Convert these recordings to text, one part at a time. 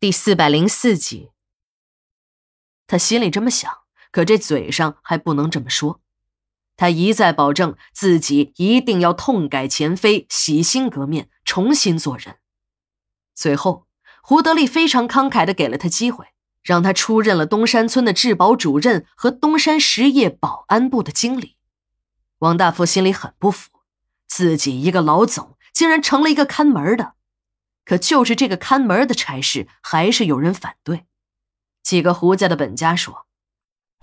第四百零四集，他心里这么想，可这嘴上还不能这么说。他一再保证自己一定要痛改前非、洗心革面、重新做人。最后，胡德利非常慷慨的给了他机会，让他出任了东山村的治保主任和东山实业保安部的经理。王大富心里很不服，自己一个老总竟然成了一个看门的。可就是这个看门的差事，还是有人反对。几个胡家的本家说：“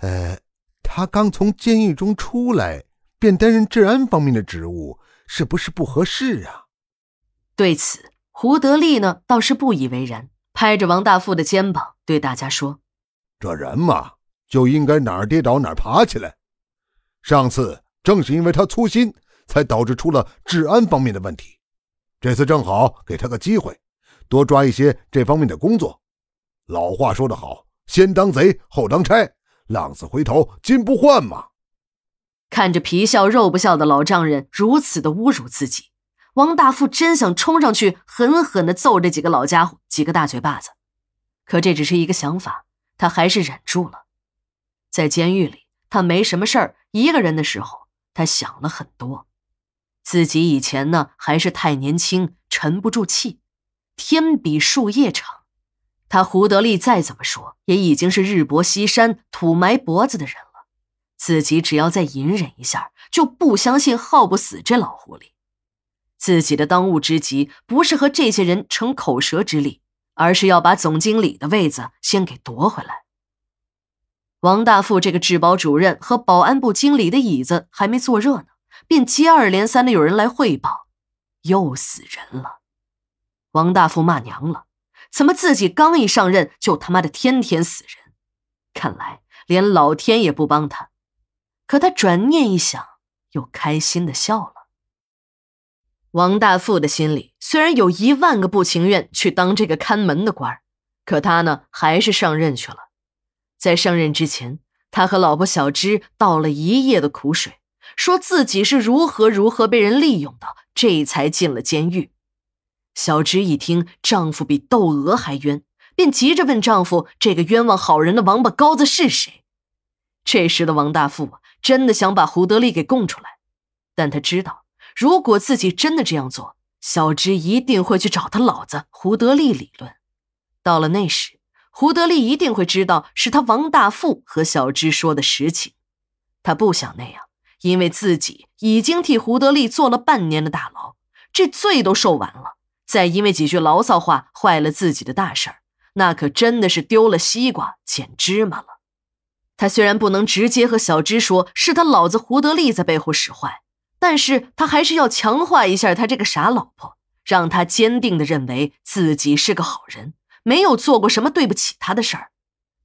呃，他刚从监狱中出来，便担任治安方面的职务，是不是不合适啊？”对此，胡德利呢倒是不以为然，拍着王大富的肩膀对大家说：“这人嘛，就应该哪儿跌倒哪儿爬起来。上次正是因为他粗心，才导致出了治安方面的问题。”这次正好给他个机会，多抓一些这方面的工作。老话说得好，先当贼后当差，浪子回头金不换嘛。看着皮笑肉不笑的老丈人如此的侮辱自己，王大富真想冲上去狠狠的揍这几个老家伙几个大嘴巴子。可这只是一个想法，他还是忍住了。在监狱里，他没什么事儿，一个人的时候，他想了很多。自己以前呢，还是太年轻，沉不住气。天比树叶长，他胡德利再怎么说，也已经是日薄西山、土埋脖子的人了。自己只要再隐忍一下，就不相信耗不死这老狐狸。自己的当务之急，不是和这些人逞口舌之力，而是要把总经理的位子先给夺回来。王大富这个治保主任和保安部经理的椅子还没坐热呢。便接二连三的有人来汇报，又死人了。王大富骂娘了，怎么自己刚一上任就他妈的天天死人？看来连老天也不帮他。可他转念一想，又开心的笑了。王大富的心里虽然有一万个不情愿去当这个看门的官可他呢还是上任去了。在上任之前，他和老婆小芝倒了一夜的苦水。说自己是如何如何被人利用的，这才进了监狱。小芝一听丈夫比窦娥还冤，便急着问丈夫：“这个冤枉好人的王八羔子是谁？”这时的王大富真的想把胡德利给供出来，但他知道，如果自己真的这样做，小芝一定会去找他老子胡德利理论。到了那时，胡德利一定会知道是他王大富和小芝说的实情。他不想那样。因为自己已经替胡德利坐了半年的大牢，这罪都受完了，再因为几句牢骚话坏了自己的大事儿，那可真的是丢了西瓜捡芝麻了。他虽然不能直接和小芝说是他老子胡德利在背后使坏，但是他还是要强化一下他这个傻老婆，让他坚定的认为自己是个好人，没有做过什么对不起他的事儿。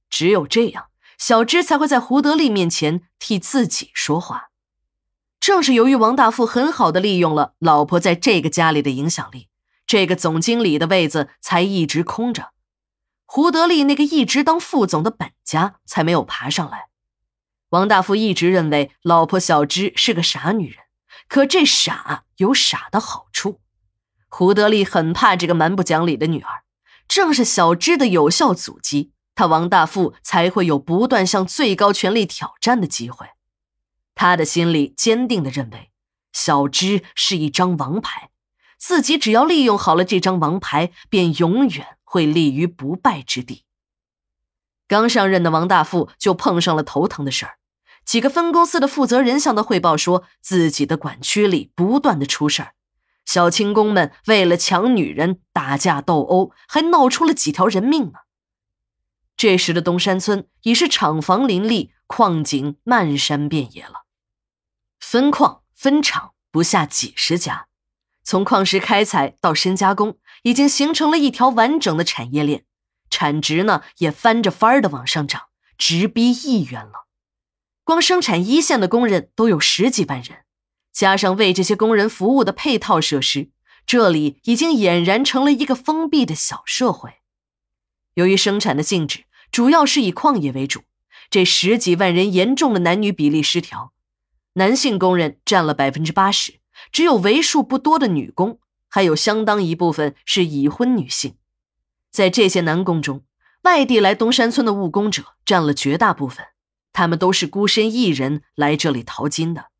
只有这样，小芝才会在胡德利面前替自己说话。正是由于王大富很好的利用了老婆在这个家里的影响力，这个总经理的位子才一直空着，胡德利那个一直当副总的本家才没有爬上来。王大富一直认为老婆小芝是个傻女人，可这傻有傻的好处。胡德利很怕这个蛮不讲理的女儿，正是小芝的有效阻击，他王大富才会有不断向最高权力挑战的机会。他的心里坚定的认为，小芝是一张王牌，自己只要利用好了这张王牌，便永远会立于不败之地。刚上任的王大富就碰上了头疼的事儿，几个分公司的负责人向他汇报说，自己的管区里不断的出事儿，小轻工们为了抢女人打架斗殴，还闹出了几条人命呢。这时的东山村已是厂房林立，矿井漫山遍野了。分矿分厂不下几十家，从矿石开采到深加工，已经形成了一条完整的产业链，产值呢也翻着番儿的往上涨，直逼亿元了。光生产一线的工人都有十几万人，加上为这些工人服务的配套设施，这里已经俨然成了一个封闭的小社会。由于生产的性质主要是以矿业为主，这十几万人严重的男女比例失调。男性工人占了百分之八十，只有为数不多的女工，还有相当一部分是已婚女性。在这些男工中，外地来东山村的务工者占了绝大部分，他们都是孤身一人来这里淘金的。